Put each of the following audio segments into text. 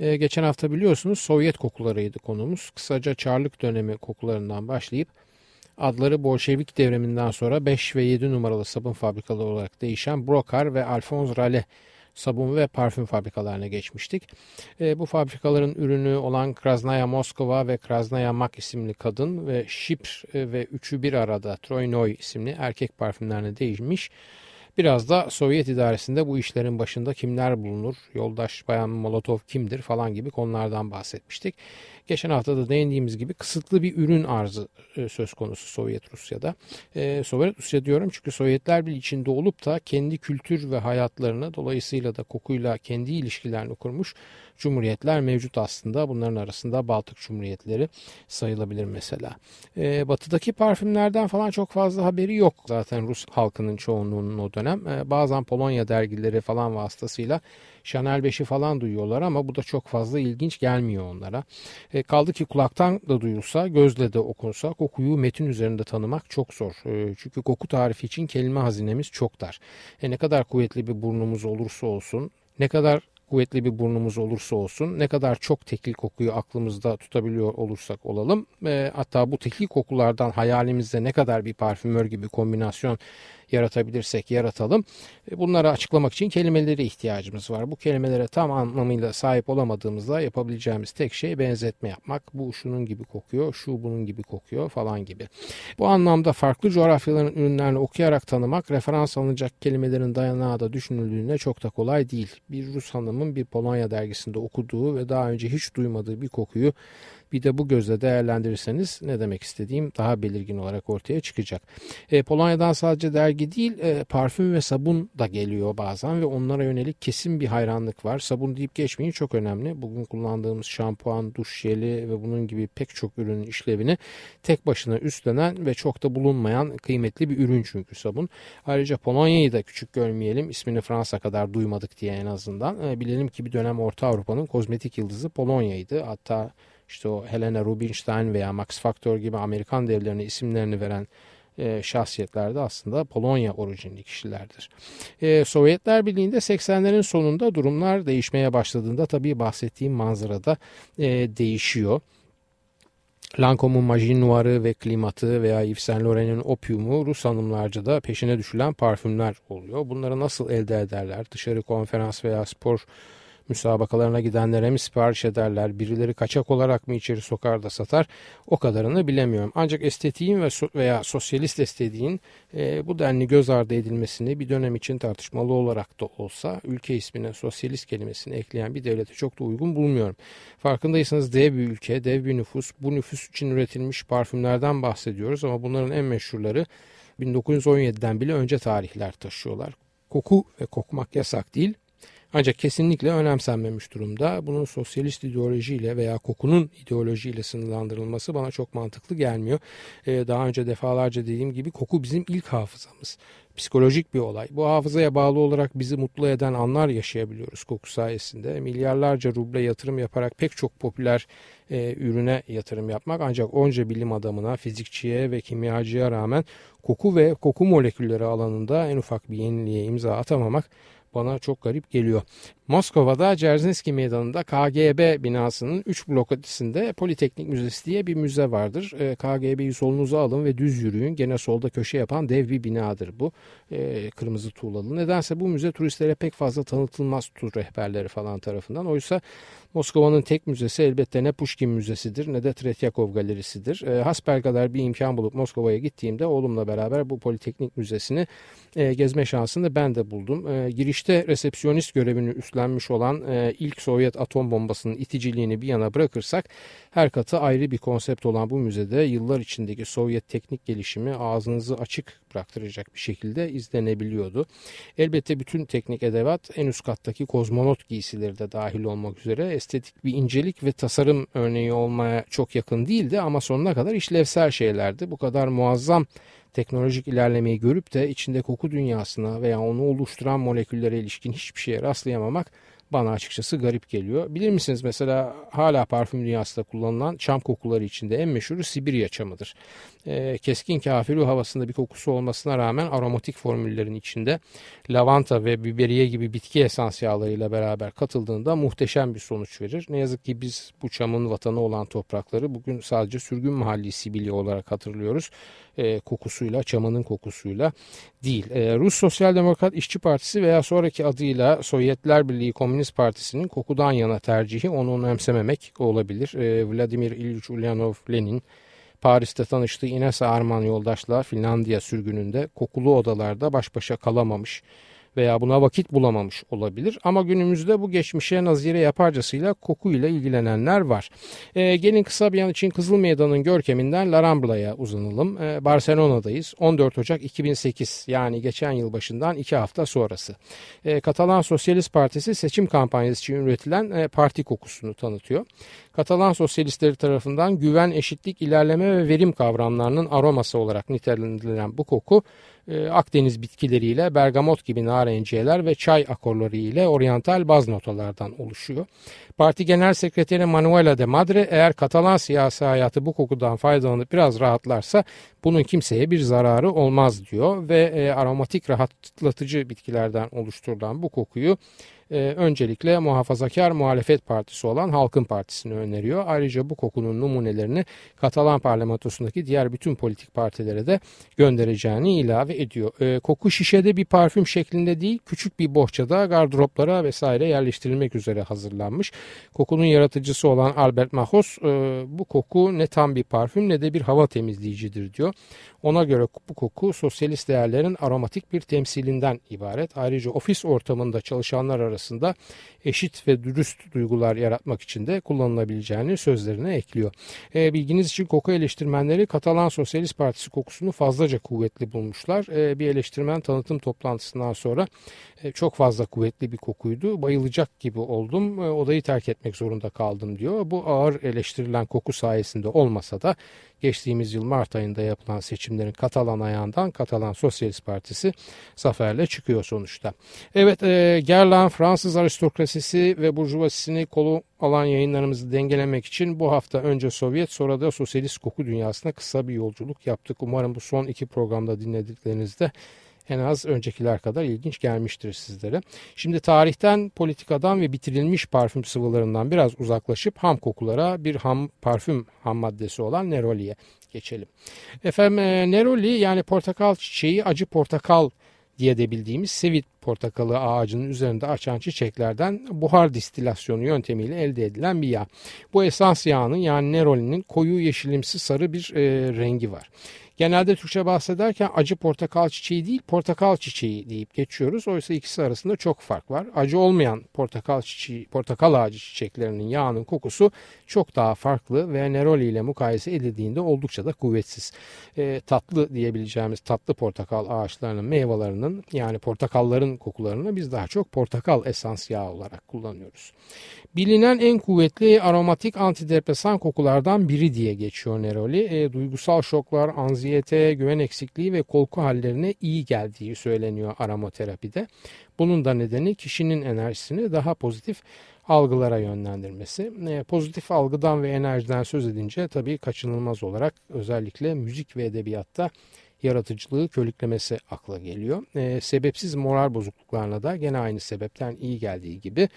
Ee, geçen hafta biliyorsunuz Sovyet kokularıydı konumuz. Kısaca Çarlık dönemi kokularından başlayıp adları Bolşevik devriminden sonra 5 ve 7 numaralı sabun fabrikaları olarak değişen Brokar ve Alphonse Rale sabun ve parfüm fabrikalarına geçmiştik. E, bu fabrikaların ürünü olan Krasnaya Moskova ve Krasnaya Mak isimli kadın ve Şipr e, ve üçü bir arada Troynoy isimli erkek parfümlerine değişmiş. Biraz da Sovyet idaresinde bu işlerin başında kimler bulunur, yoldaş bayan Molotov kimdir falan gibi konulardan bahsetmiştik. Geçen hafta da değindiğimiz gibi kısıtlı bir ürün arzı e, söz konusu Sovyet Rusya'da. E, Sovyet Rusya diyorum çünkü Sovyetler bir içinde olup da kendi kültür ve hayatlarını dolayısıyla da kokuyla kendi ilişkilerini kurmuş cumhuriyetler mevcut aslında. Bunların arasında Baltık Cumhuriyetleri sayılabilir mesela. E, batıdaki parfümlerden falan çok fazla haberi yok zaten Rus halkının çoğunluğunun o dönem. Bazen Polonya dergileri falan vasıtasıyla Chanel 5'i falan duyuyorlar ama bu da çok fazla ilginç gelmiyor onlara. E, kaldı ki kulaktan da duyulsa, gözle de okunsa kokuyu metin üzerinde tanımak çok zor. E, çünkü koku tarifi için kelime hazinemiz çok dar. E, ne kadar kuvvetli bir burnumuz olursa olsun, ne kadar kuvvetli bir burnumuz olursa olsun ne kadar çok tekil kokuyu aklımızda tutabiliyor olursak olalım e, hatta bu tekil kokulardan hayalimizde ne kadar bir parfümör gibi kombinasyon yaratabilirsek yaratalım. E, bunları açıklamak için kelimelere ihtiyacımız var. Bu kelimelere tam anlamıyla sahip olamadığımızda yapabileceğimiz tek şey benzetme yapmak. Bu şunun gibi kokuyor, şu bunun gibi kokuyor falan gibi. Bu anlamda farklı coğrafyaların ürünlerini okuyarak tanımak referans alınacak kelimelerin dayanağı da düşünüldüğünde çok da kolay değil. Bir Rus hanımın bir Polonya dergisinde okuduğu ve daha önce hiç duymadığı bir kokuyu bir de bu gözle değerlendirirseniz ne demek istediğim daha belirgin olarak ortaya çıkacak. E, Polonya'dan sadece dergi değil e, parfüm ve sabun da geliyor bazen ve onlara yönelik kesin bir hayranlık var. Sabun deyip geçmeyin çok önemli. Bugün kullandığımız şampuan, duş jeli ve bunun gibi pek çok ürünün işlevini tek başına üstlenen ve çok da bulunmayan kıymetli bir ürün çünkü sabun. Ayrıca Polonya'yı da küçük görmeyelim. İsmini Fransa kadar duymadık diye en azından. E, bilelim ki bir dönem Orta Avrupa'nın kozmetik yıldızı Polonya'ydı. Hatta işte o Helena Rubinstein veya Max Factor gibi Amerikan devlerine isimlerini veren e, şahsiyetler de aslında Polonya orijinli kişilerdir. E, Sovyetler Birliği'nde 80'lerin sonunda durumlar değişmeye başladığında tabii bahsettiğim manzarada e, değişiyor. Lancome'un Majin Noir'ı ve Klimatı veya Yves Saint Laurent'in Opium'u Rus hanımlarca da peşine düşülen parfümler oluyor. Bunları nasıl elde ederler? Dışarı konferans veya spor müsabakalarına gidenlere mi sipariş ederler, birileri kaçak olarak mı içeri sokar da satar o kadarını bilemiyorum. Ancak estetiğin ve veya sosyalist estetiğin e, bu denli göz ardı edilmesini bir dönem için tartışmalı olarak da olsa ülke ismine sosyalist kelimesini ekleyen bir devlete çok da uygun bulmuyorum. Farkındaysanız dev bir ülke, dev bir nüfus, bu nüfus için üretilmiş parfümlerden bahsediyoruz ama bunların en meşhurları 1917'den bile önce tarihler taşıyorlar. Koku ve kokmak yasak değil ancak kesinlikle önemsenmemiş durumda. Bunun sosyalist ideolojiyle veya kokunun ideolojiyle sınırlandırılması bana çok mantıklı gelmiyor. Ee, daha önce defalarca dediğim gibi koku bizim ilk hafızamız. Psikolojik bir olay. Bu hafızaya bağlı olarak bizi mutlu eden anlar yaşayabiliyoruz koku sayesinde. Milyarlarca ruble yatırım yaparak pek çok popüler e, ürüne yatırım yapmak ancak onca bilim adamına, fizikçiye ve kimyacıya rağmen koku ve koku molekülleri alanında en ufak bir yeniliğe imza atamamak bana çok garip geliyor. Moskova'da Cerzinski Meydanı'nda KGB binasının 3 blok ötesinde Politeknik Müzesi diye bir müze vardır. E, KGB'yi solunuza alın ve düz yürüyün. Gene solda köşe yapan dev bir binadır bu. E, kırmızı tuğlalı. Nedense bu müze turistlere pek fazla tanıtılmaz tur rehberleri falan tarafından. Oysa Moskova'nın tek müzesi elbette ne Pushkin Müzesi'dir ne de Tretyakov Galerisi'dir. E, hasbelkader bir imkan bulup Moskova'ya gittiğimde oğlumla beraber bu Politeknik Müzesi'ni e, gezme şansını ben de buldum. Girişte resepsiyonist görevini üstlendim gözlenmiş olan e, ilk Sovyet atom bombasının iticiliğini bir yana bırakırsak her katı ayrı bir konsept olan bu müzede yıllar içindeki Sovyet teknik gelişimi ağzınızı açık bıraktıracak bir şekilde izlenebiliyordu. Elbette bütün teknik edevat en üst kattaki kozmonot giysileri de dahil olmak üzere estetik bir incelik ve tasarım örneği olmaya çok yakın değildi ama sonuna kadar işlevsel şeylerdi. Bu kadar muazzam teknolojik ilerlemeyi görüp de içinde koku dünyasına veya onu oluşturan moleküllere ilişkin hiçbir şeye rastlayamamak bana açıkçası garip geliyor. Bilir misiniz mesela hala parfüm dünyasında kullanılan çam kokuları içinde en meşhuru Sibirya çamıdır. E, keskin kafiru havasında bir kokusu olmasına rağmen aromatik formüllerin içinde lavanta ve biberiye gibi bitki esans yağlarıyla beraber katıldığında muhteşem bir sonuç verir. Ne yazık ki biz bu çamın vatanı olan toprakları bugün sadece sürgün mahalli Sibirya olarak hatırlıyoruz. E, kokusuyla, çamının kokusuyla değil. E, Rus Sosyal Demokrat İşçi Partisi veya sonraki adıyla Sovyetler Birliği Komünist Partisi'nin kokudan yana tercihi onu önemsememek olabilir. E, Vladimir İlyich Ulyanov Lenin Paris'te tanıştığı Ines Arman yoldaşla Finlandiya sürgününde kokulu odalarda baş başa kalamamış veya buna vakit bulamamış olabilir. Ama günümüzde bu geçmişe nazire yaparcasıyla kokuyla ilgilenenler var. E, gelin kısa bir an için Kızıl Meydan'ın görkeminden La Rambla'ya uzanalım. E, Barcelona'dayız. 14 Ocak 2008 yani geçen yıl başından 2 hafta sonrası. E, Katalan Sosyalist Partisi seçim kampanyası için üretilen e, parti kokusunu tanıtıyor. Katalan sosyalistleri tarafından güven, eşitlik, ilerleme ve verim kavramlarının aroması olarak nitelendirilen bu koku e, Akdeniz bitkileriyle bergamot gibi narenciyeler ve çay akorları ile oryantal baz notalardan oluşuyor. Parti Genel Sekreteri Manuela de Madre eğer Katalan siyasi hayatı bu kokudan faydalanıp biraz rahatlarsa bunun kimseye bir zararı olmaz diyor ve e, aromatik rahatlatıcı bitkilerden oluşturulan bu kokuyu e, öncelikle muhafazakar muhalefet partisi olan Halkın Partisi'ni öneriyor. Ayrıca bu kokunun numunelerini Katalan parlamentosundaki diğer bütün politik partilere de göndereceğini ilave ediyor. E, koku şişede bir parfüm şeklinde değil küçük bir bohçada gardıroplara vesaire yerleştirilmek üzere hazırlanmış. Kokunun yaratıcısı olan Albert Mahos e, bu koku ne tam bir parfüm ne de bir hava temizleyicidir diyor. Ona göre bu koku sosyalist değerlerin aromatik bir temsilinden ibaret. Ayrıca ofis ortamında çalışanlar arasında eşit ve dürüst duygular yaratmak için de kullanılabileceğini sözlerine ekliyor. E, bilginiz için koku eleştirmenleri Katalan Sosyalist Partisi kokusunu fazlaca kuvvetli bulmuşlar. E, bir eleştirmen tanıtım toplantısından sonra e, çok fazla kuvvetli bir kokuydu. Bayılacak gibi oldum. E, odayı terk etmek zorunda kaldım diyor. Bu ağır eleştirilen koku sayesinde olmasa da geçtiğimiz yıl Mart ayında yapılan seçimlerin Katalan ayağından Katalan Sosyalist Partisi zaferle çıkıyor sonuçta. Evet e, Gerlan Fransız aristokrasisi ve burjuvasisini kolu alan yayınlarımızı dengelemek için bu hafta önce Sovyet sonra da sosyalist koku dünyasına kısa bir yolculuk yaptık. Umarım bu son iki programda dinlediklerinizde en az öncekiler kadar ilginç gelmiştir sizlere. Şimdi tarihten, politikadan ve bitirilmiş parfüm sıvılarından biraz uzaklaşıp ham kokulara bir ham parfüm ham maddesi olan Neroli'ye geçelim. Efendim e, Neroli yani portakal çiçeği acı portakal diye de bildiğimiz sevit portakalı ağacının üzerinde açan çiçeklerden buhar distilasyonu yöntemiyle elde edilen bir yağ. Bu esans yağının yani nerolinin koyu yeşilimsi sarı bir e, rengi var. Genelde Türkçe bahsederken acı portakal çiçeği değil portakal çiçeği deyip geçiyoruz. Oysa ikisi arasında çok fark var. Acı olmayan portakal çiçeği, portakal ağacı çiçeklerinin yağının kokusu çok daha farklı ve neroli ile mukayese edildiğinde oldukça da kuvvetsiz. E, tatlı diyebileceğimiz tatlı portakal ağaçlarının meyvelerinin yani portakalların kokularını biz daha çok portakal esans yağı olarak kullanıyoruz. Bilinen en kuvvetli aromatik antidepresan kokulardan biri diye geçiyor neroli. E, duygusal şoklar, anziyete güven eksikliği ve korku hallerine iyi geldiği söyleniyor aromaterapide. Bunun da nedeni kişinin enerjisini daha pozitif algılara yönlendirmesi. E, pozitif algıdan ve enerjiden söz edince tabii kaçınılmaz olarak özellikle müzik ve edebiyatta yaratıcılığı körüklemesi akla geliyor. E, sebepsiz moral bozukluklarına da gene aynı sebepten iyi geldiği gibi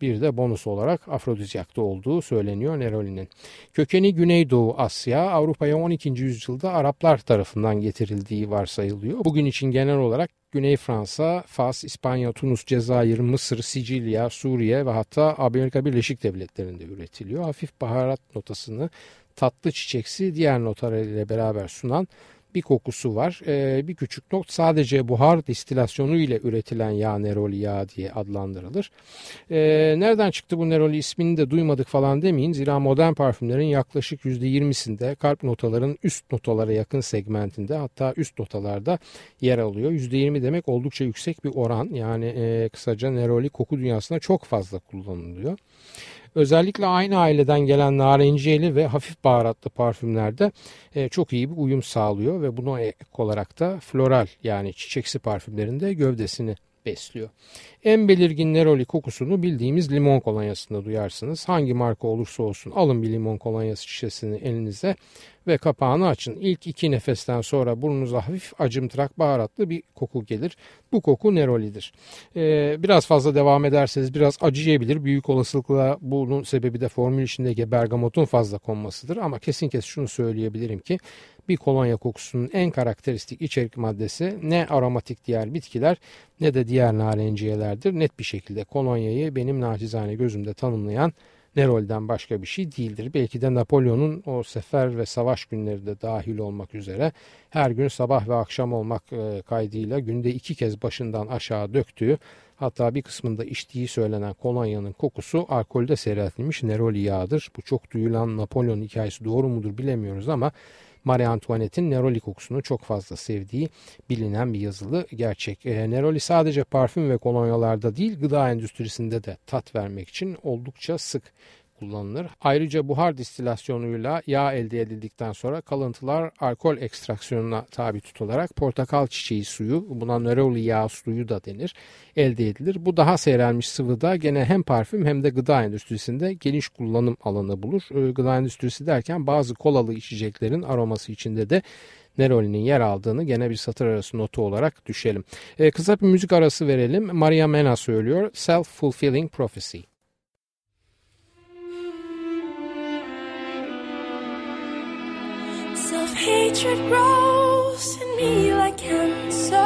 bir de bonus olarak afrodizyakta olduğu söyleniyor Neroli'nin. Kökeni Güneydoğu Asya, Avrupa'ya 12. yüzyılda Araplar tarafından getirildiği varsayılıyor. Bugün için genel olarak Güney Fransa, Fas, İspanya, Tunus, Cezayir, Mısır, Sicilya, Suriye ve hatta Amerika Birleşik Devletleri'nde üretiliyor. Hafif baharat notasını tatlı çiçeksi diğer notalar ile beraber sunan bir kokusu var. E, bir küçük not sadece buhar distilasyonu ile üretilen yağ neroli yağı diye adlandırılır. E, nereden çıktı bu neroli ismini de duymadık falan demeyin. Zira modern parfümlerin yaklaşık %20'sinde kalp notaların üst notalara yakın segmentinde hatta üst notalarda yer alıyor. %20 demek oldukça yüksek bir oran. Yani e, kısaca neroli koku dünyasında çok fazla kullanılıyor. Özellikle aynı aileden gelen narenciyeli ve hafif baharatlı parfümlerde e, çok iyi bir uyum sağlıyor ve buna ek olarak da floral yani çiçeksi parfümlerinde gövdesini besliyor. En belirgin neroli kokusunu bildiğimiz limon kolonyasında duyarsınız. Hangi marka olursa olsun alın bir limon kolonyası şişesini elinize ve kapağını açın. İlk iki nefesten sonra burnunuza hafif acımtırak baharatlı bir koku gelir. Bu koku nerolidir. Ee, biraz fazla devam ederseniz biraz acıyabilir. Büyük olasılıkla bunun sebebi de formül içindeki bergamotun fazla konmasıdır. Ama kesin kesin şunu söyleyebilirim ki bir kolonya kokusunun en karakteristik içerik maddesi ne aromatik diğer bitkiler ne de diğer narenciyelerdir. Net bir şekilde kolonyayı benim naçizane gözümde tanımlayan Nerol'den başka bir şey değildir. Belki de Napolyon'un o sefer ve savaş günleri de dahil olmak üzere her gün sabah ve akşam olmak e, kaydıyla günde iki kez başından aşağı döktüğü hatta bir kısmında içtiği söylenen kolonyanın kokusu alkolde seyreltilmiş Neroli yağıdır. Bu çok duyulan Napolyon hikayesi doğru mudur bilemiyoruz ama Marie Antoinette'in Neroli kokusunu çok fazla sevdiği bilinen bir yazılı gerçek. E, Neroli sadece parfüm ve kolonyalarda değil gıda endüstrisinde de tat vermek için oldukça sık kullanılır. Ayrıca buhar distilasyonuyla yağ elde edildikten sonra kalıntılar alkol ekstraksiyonuna tabi tutularak portakal çiçeği suyu, buna neroli yağ suyu da denir, elde edilir. Bu daha seyrelmiş sıvıda gene hem parfüm hem de gıda endüstrisinde geniş kullanım alanı bulur. Ee, gıda endüstrisi derken bazı kolalı içeceklerin aroması içinde de Neroli'nin yer aldığını gene bir satır arası notu olarak düşelim. Ee, kısa bir müzik arası verelim. Maria Mena söylüyor Self-Fulfilling Prophecy. Self-hatred grows in me like cancer.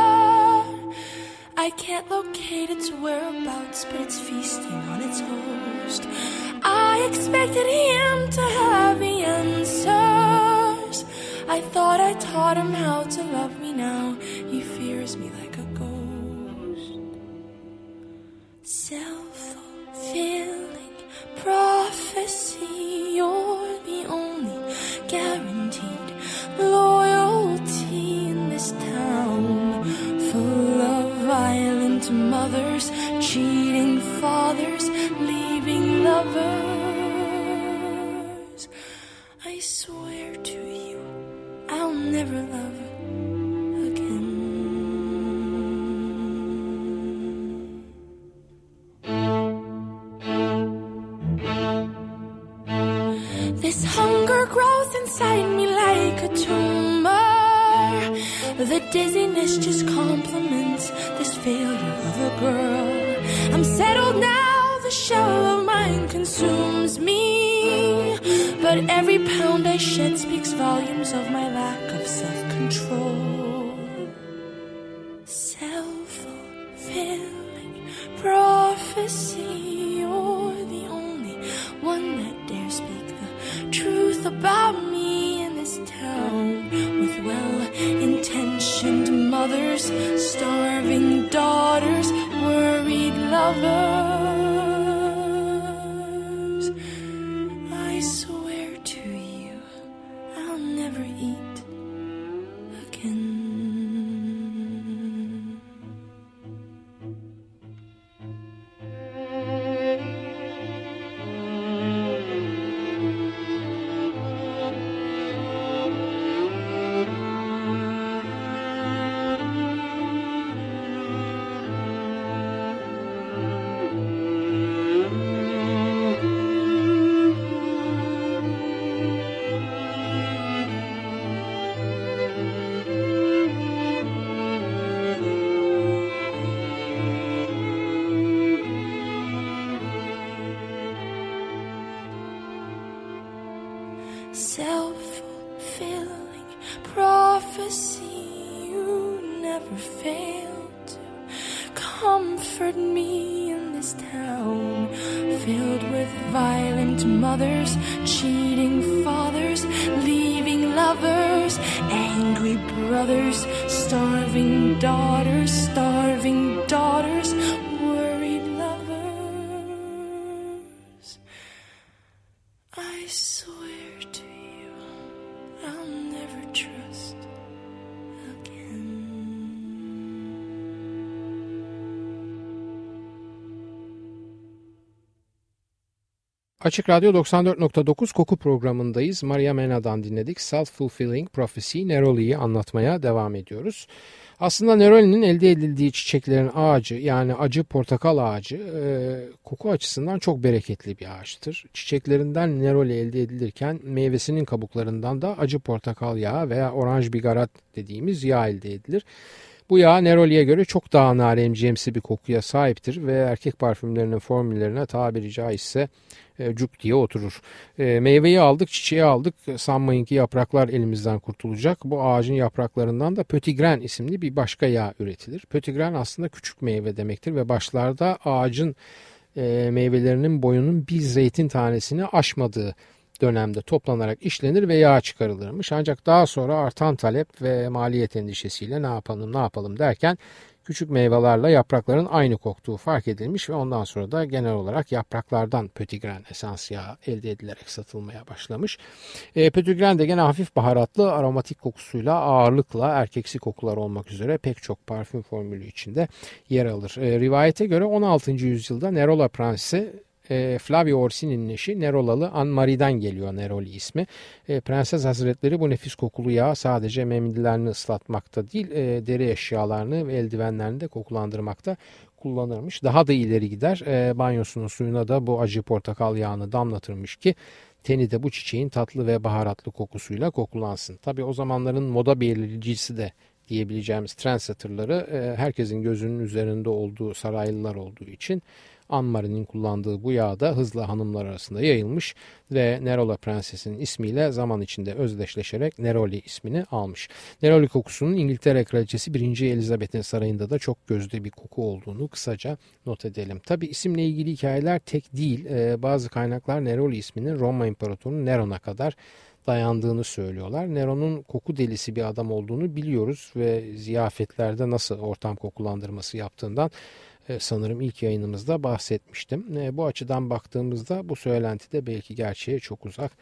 I can't locate its whereabouts, but it's feasting on its host. I expected him to have the answers. I thought I taught him how to love me now. He fears me like The dizziness just complements this failure of a girl. I'm settled now, the shell of mine consumes me. But every pound I shed speaks volumes of my lack of self control. Prophecy. You never fail to comfort me in this town filled with violent mothers, cheating fathers, leaving lovers, angry brothers, starving daughters, starving Açık Radyo 94.9 Koku programındayız. Maria Mena'dan dinledik. Self-Fulfilling Prophecy Neroli'yi anlatmaya devam ediyoruz. Aslında Neroli'nin elde edildiği çiçeklerin ağacı yani acı portakal ağacı e, koku açısından çok bereketli bir ağaçtır. Çiçeklerinden Neroli elde edilirken meyvesinin kabuklarından da acı portakal yağı veya oranj bigarat dediğimiz yağ elde edilir. Bu yağ Neroli'ye göre çok daha naremciyemsi bir kokuya sahiptir ve erkek parfümlerinin formüllerine tabiri caizse e, cuk diye oturur. E, meyveyi aldık, çiçeği aldık. Sanmayın ki yapraklar elimizden kurtulacak. Bu ağacın yapraklarından da pötigren isimli bir başka yağ üretilir. Pötigren aslında küçük meyve demektir ve başlarda ağacın e, meyvelerinin boyunun bir zeytin tanesini aşmadığı dönemde toplanarak işlenir ve yağ çıkarılırmış. Ancak daha sonra artan talep ve maliyet endişesiyle ne yapalım ne yapalım derken küçük meyvelerle yaprakların aynı koktuğu fark edilmiş ve ondan sonra da genel olarak yapraklardan pötigren esans yağı elde edilerek satılmaya başlamış. E, pötigren de gene hafif baharatlı aromatik kokusuyla ağırlıkla erkeksi kokular olmak üzere pek çok parfüm formülü içinde yer alır. E, rivayete göre 16. yüzyılda Nerola Prensi e, Flavio Orsini'nin eşi Nerolalı Anmari'den geliyor Neroli ismi. E, Prenses Hazretleri bu nefis kokulu yağ sadece memlilerini ıslatmakta değil e, deri eşyalarını ve eldivenlerini de kokulandırmakta kullanırmış. Daha da ileri gider e, banyosunun suyuna da bu acı portakal yağını damlatırmış ki teni de bu çiçeğin tatlı ve baharatlı kokusuyla kokulansın. Tabi o zamanların moda belirleyicisi de diyebileceğimiz trendsetterları e, herkesin gözünün üzerinde olduğu saraylılar olduğu için Anmari'nin kullandığı bu yağ da hızla hanımlar arasında yayılmış ve Nerola Prenses'in ismiyle zaman içinde özdeşleşerek Neroli ismini almış. Neroli kokusunun İngiltere Kraliçesi 1. Elizabeth'in sarayında da çok gözde bir koku olduğunu kısaca not edelim. Tabi isimle ilgili hikayeler tek değil. Ee, bazı kaynaklar Neroli isminin Roma İmparatoru Neron'a kadar dayandığını söylüyorlar. Neron'un koku delisi bir adam olduğunu biliyoruz ve ziyafetlerde nasıl ortam kokulandırması yaptığından sanırım ilk yayınımızda bahsetmiştim. E, bu açıdan baktığımızda bu söylenti de belki gerçeğe çok uzak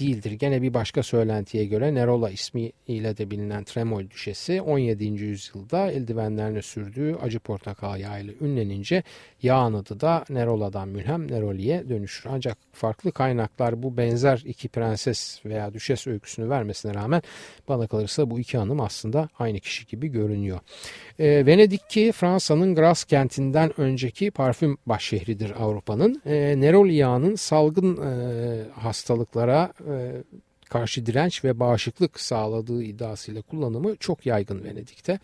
değildir. Gene bir başka söylentiye göre Nerola ismiyle de bilinen Tremol düşesi 17. yüzyılda eldivenlerini sürdüğü acı portakal yağıyla ünlenince yağın adı da Nerola'dan mülhem Neroli'ye dönüşür. Ancak farklı kaynaklar bu benzer iki prenses veya düşes öyküsünü vermesine rağmen bana kalırsa bu iki hanım aslında aynı kişi gibi görünüyor. E, Venedik ki Fransa'nın Gras kentinden önceki parfüm başşehridir Avrupa'nın. E, Neroli yağının salgın e, hastalıklara karşı direnç ve bağışıklık sağladığı iddiasıyla kullanımı çok yaygın Venedik'te.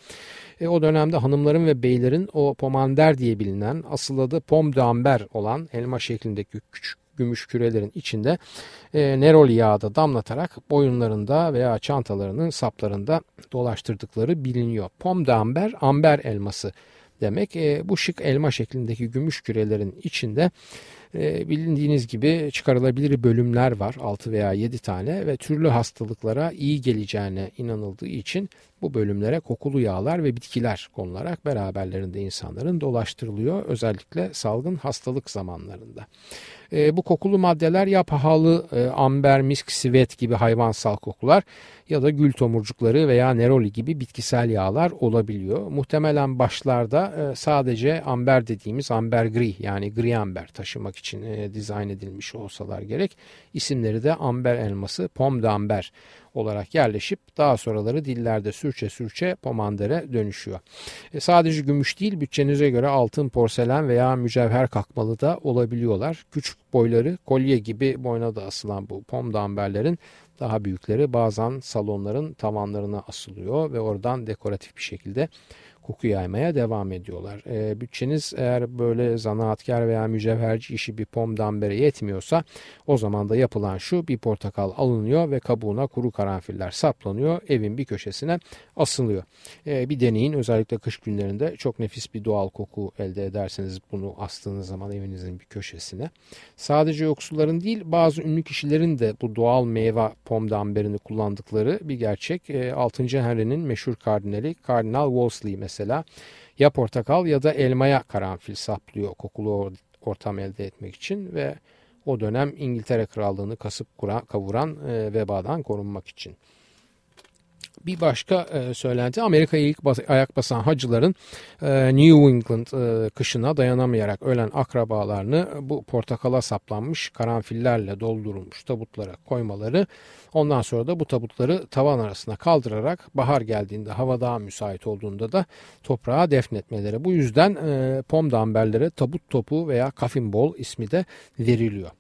E, o dönemde hanımların ve beylerin o pomander diye bilinen asıl adı pom d'amber olan elma şeklindeki küçük gümüş kürelerin içinde e, neroli yağı da damlatarak boyunlarında veya çantalarının saplarında dolaştırdıkları biliniyor. Pom d'amber amber elması demek. E, bu şık elma şeklindeki gümüş kürelerin içinde e, bilindiğiniz gibi çıkarılabilir bölümler var 6 veya 7 tane ve türlü hastalıklara iyi geleceğine inanıldığı için bu bölümlere kokulu yağlar ve bitkiler konularak beraberlerinde insanların dolaştırılıyor özellikle salgın hastalık zamanlarında. E, bu kokulu maddeler ya pahalı e, amber, misk, sivet gibi hayvansal kokular ya da gül tomurcukları veya neroli gibi bitkisel yağlar olabiliyor. Muhtemelen başlarda e, sadece amber dediğimiz amber gri yani gri amber taşımak için e, dizayn edilmiş olsalar gerek. İsimleri de amber elması, pom d'amber olarak yerleşip daha sonraları dillerde sürçe sürçe pomandere dönüşüyor. E, sadece gümüş değil bütçenize göre altın, porselen veya mücevher kakmalı da olabiliyorlar. Küçük boyları kolye gibi boyuna da asılan bu pom damberlerin daha büyükleri bazen salonların tavanlarına asılıyor ve oradan dekoratif bir şekilde koku yaymaya devam ediyorlar. E, bütçeniz eğer böyle zanaatkar veya mücevherci işi bir pom dambere yetmiyorsa o zaman da yapılan şu bir portakal alınıyor ve kabuğuna kuru karanfiller saplanıyor. Evin bir köşesine asılıyor. E, bir deneyin özellikle kış günlerinde çok nefis bir doğal koku elde ederseniz bunu astığınız zaman evinizin bir köşesine. Sadece yoksulların değil bazı ünlü kişilerin de bu doğal meyve pom damberini kullandıkları bir gerçek. E, 6. Henry'nin meşhur kardinali Kardinal Wolsey mesela ya portakal ya da elmaya karanfil saplıyor kokulu ortam elde etmek için ve o dönem İngiltere Krallığını kasıp kavuran e, vebadan korunmak için. Bir başka e, söylenti Amerika'ya ilk bas, ayak basan hacıların e, New England e, kışına dayanamayarak ölen akrabalarını bu portakala saplanmış karanfillerle doldurulmuş tabutlara koymaları ondan sonra da bu tabutları tavan arasına kaldırarak bahar geldiğinde hava daha müsait olduğunda da toprağa defnetmeleri. Bu yüzden e, pom damberlere tabut topu veya kafin bol ismi de veriliyor.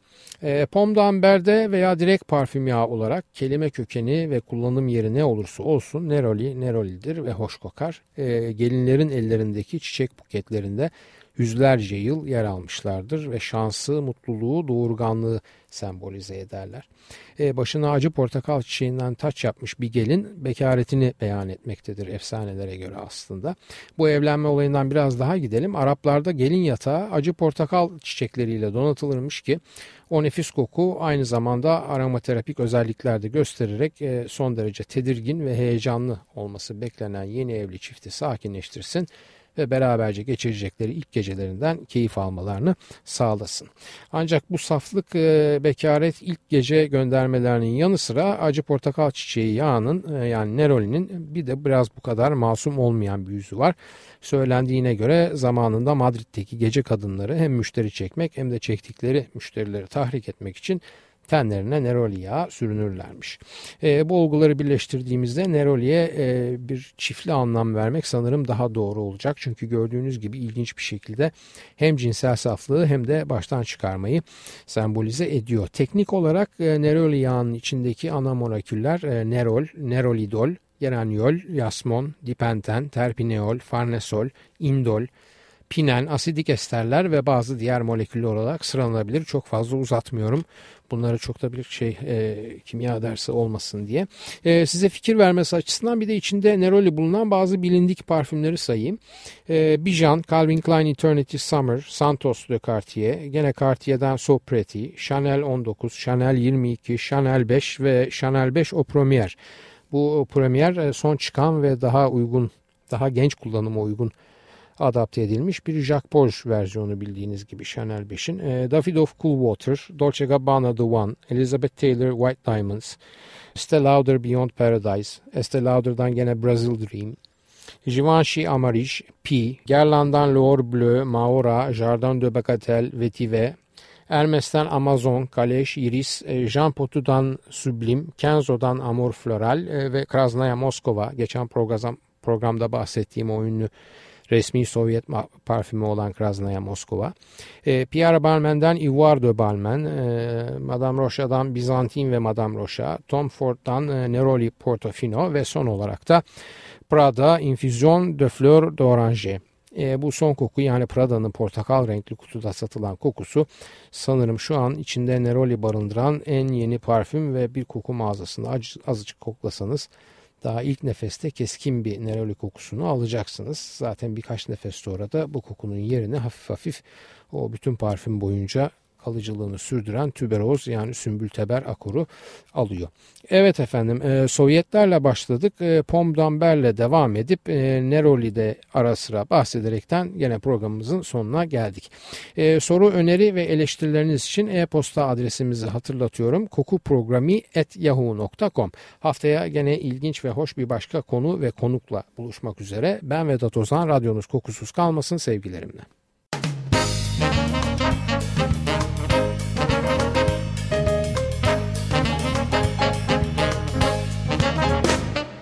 E, Pom veya direkt parfüm yağı olarak kelime kökeni ve kullanım yeri ne olursa olsun neroli nerolidir ve hoş kokar. E, gelinlerin ellerindeki çiçek buketlerinde yüzlerce yıl yer almışlardır ve şansı, mutluluğu, doğurganlığı sembolize ederler. E, başına acı portakal çiçeğinden taç yapmış bir gelin bekaretini beyan etmektedir efsanelere göre aslında. Bu evlenme olayından biraz daha gidelim. Araplarda gelin yatağı acı portakal çiçekleriyle donatılırmış ki o nefis koku aynı zamanda aromaterapik özellikler de göstererek e, son derece tedirgin ve heyecanlı olması beklenen yeni evli çifti sakinleştirsin ve beraberce geçirecekleri ilk gecelerinden keyif almalarını sağlasın. Ancak bu saflık e, bekaret ilk gece göndermelerinin yanı sıra acı portakal çiçeği yağının e, yani nerolinin bir de biraz bu kadar masum olmayan bir yüzü var. Söylendiğine göre zamanında Madrid'deki gece kadınları hem müşteri çekmek hem de çektikleri müşterileri tahrik etmek için tenlerine neroli yağı sürünürlermiş. E, bu olguları birleştirdiğimizde neroliye e, bir çiftli anlam vermek sanırım daha doğru olacak. Çünkü gördüğünüz gibi ilginç bir şekilde hem cinsel saflığı hem de baştan çıkarmayı sembolize ediyor. Teknik olarak e, neroli yağının içindeki ana moleküller e, nerol, nerolidol, geraniol, yasmon, dipenten, terpineol, farnesol, indol, pinen, asidik esterler ve bazı diğer moleküller olarak sıralanabilir. Çok fazla uzatmıyorum. Bunları çok da bir şey e, kimya dersi olmasın diye. E, size fikir vermesi açısından bir de içinde neroli bulunan bazı bilindik parfümleri sayayım. E, Bijan, Calvin Klein Eternity Summer, Santos de Cartier, gene Cartier'den So Pretty, Chanel 19, Chanel 22, Chanel 5 ve Chanel 5 Au Premier. Bu Premier e, son çıkan ve daha uygun, daha genç kullanıma uygun adapte edilmiş bir Jacques Polge versiyonu bildiğiniz gibi Chanel 5'in. E, Davidoff Cool Water, Dolce Gabbana The One, Elizabeth Taylor White Diamonds, Estee Lauder Beyond Paradise, Estee Lauder'dan gene Brazil Dream, Givenchy Amarish, P, Guerlain'dan L'Or Bleu, Maora, Jardin de Bagatelle, Vetiver, Hermes'ten Amazon, Kaleş, Iris, e, Jean Potu'dan Sublim, Kenzo'dan Amor Floral e, ve Krasnaya Moskova. Geçen program, programda bahsettiğim o ünlü resmi Sovyet parfümü olan Krasnaya Moskova. E, Pierre Balmain'den Ivoire de Balmain, e, Madame Rocha'dan Bizantin ve Madame Rocha, Tom Ford'dan e, Neroli Portofino ve son olarak da Prada Infusion de Fleur d'Oranger. E, bu son koku yani Prada'nın portakal renkli kutuda satılan kokusu sanırım şu an içinde Neroli barındıran en yeni parfüm ve bir koku mağazasında azıcık koklasanız daha ilk nefeste keskin bir neroli kokusunu alacaksınız. Zaten birkaç nefes sonra da bu kokunun yerine hafif hafif o bütün parfüm boyunca kalıcılığını sürdüren tüberoz yani sümbülteber akuru alıyor. Evet efendim e, Sovyetlerle başladık. E, Pomdamber'le devam edip e, Neroli'de ara sıra bahsederekten yine programımızın sonuna geldik. E, soru, öneri ve eleştirileriniz için e-posta adresimizi hatırlatıyorum. kokuprogrami.yahoo.com Haftaya gene ilginç ve hoş bir başka konu ve konukla buluşmak üzere. Ben Vedat Ozan, radyonuz kokusuz kalmasın sevgilerimle.